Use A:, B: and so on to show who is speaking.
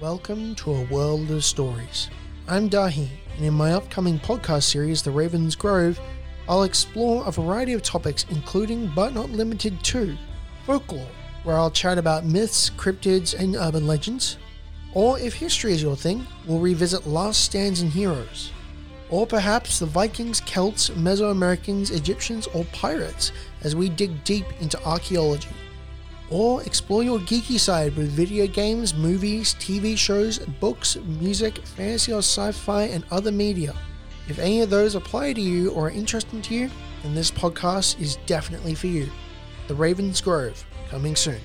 A: Welcome to a world of stories. I'm Dahi, and in my upcoming podcast series, The Raven's Grove, I'll explore a variety of topics, including but not limited to folklore, where I'll chat about myths, cryptids, and urban legends. Or if history is your thing, we'll revisit last stands and heroes. Or perhaps the Vikings, Celts, Mesoamericans, Egyptians, or pirates as we dig deep into archaeology. Or explore your geeky side with video games, movies, TV shows, books, music, fantasy or sci fi, and other media. If any of those apply to you or are interesting to you, then this podcast is definitely for you. The Raven's Grove, coming soon.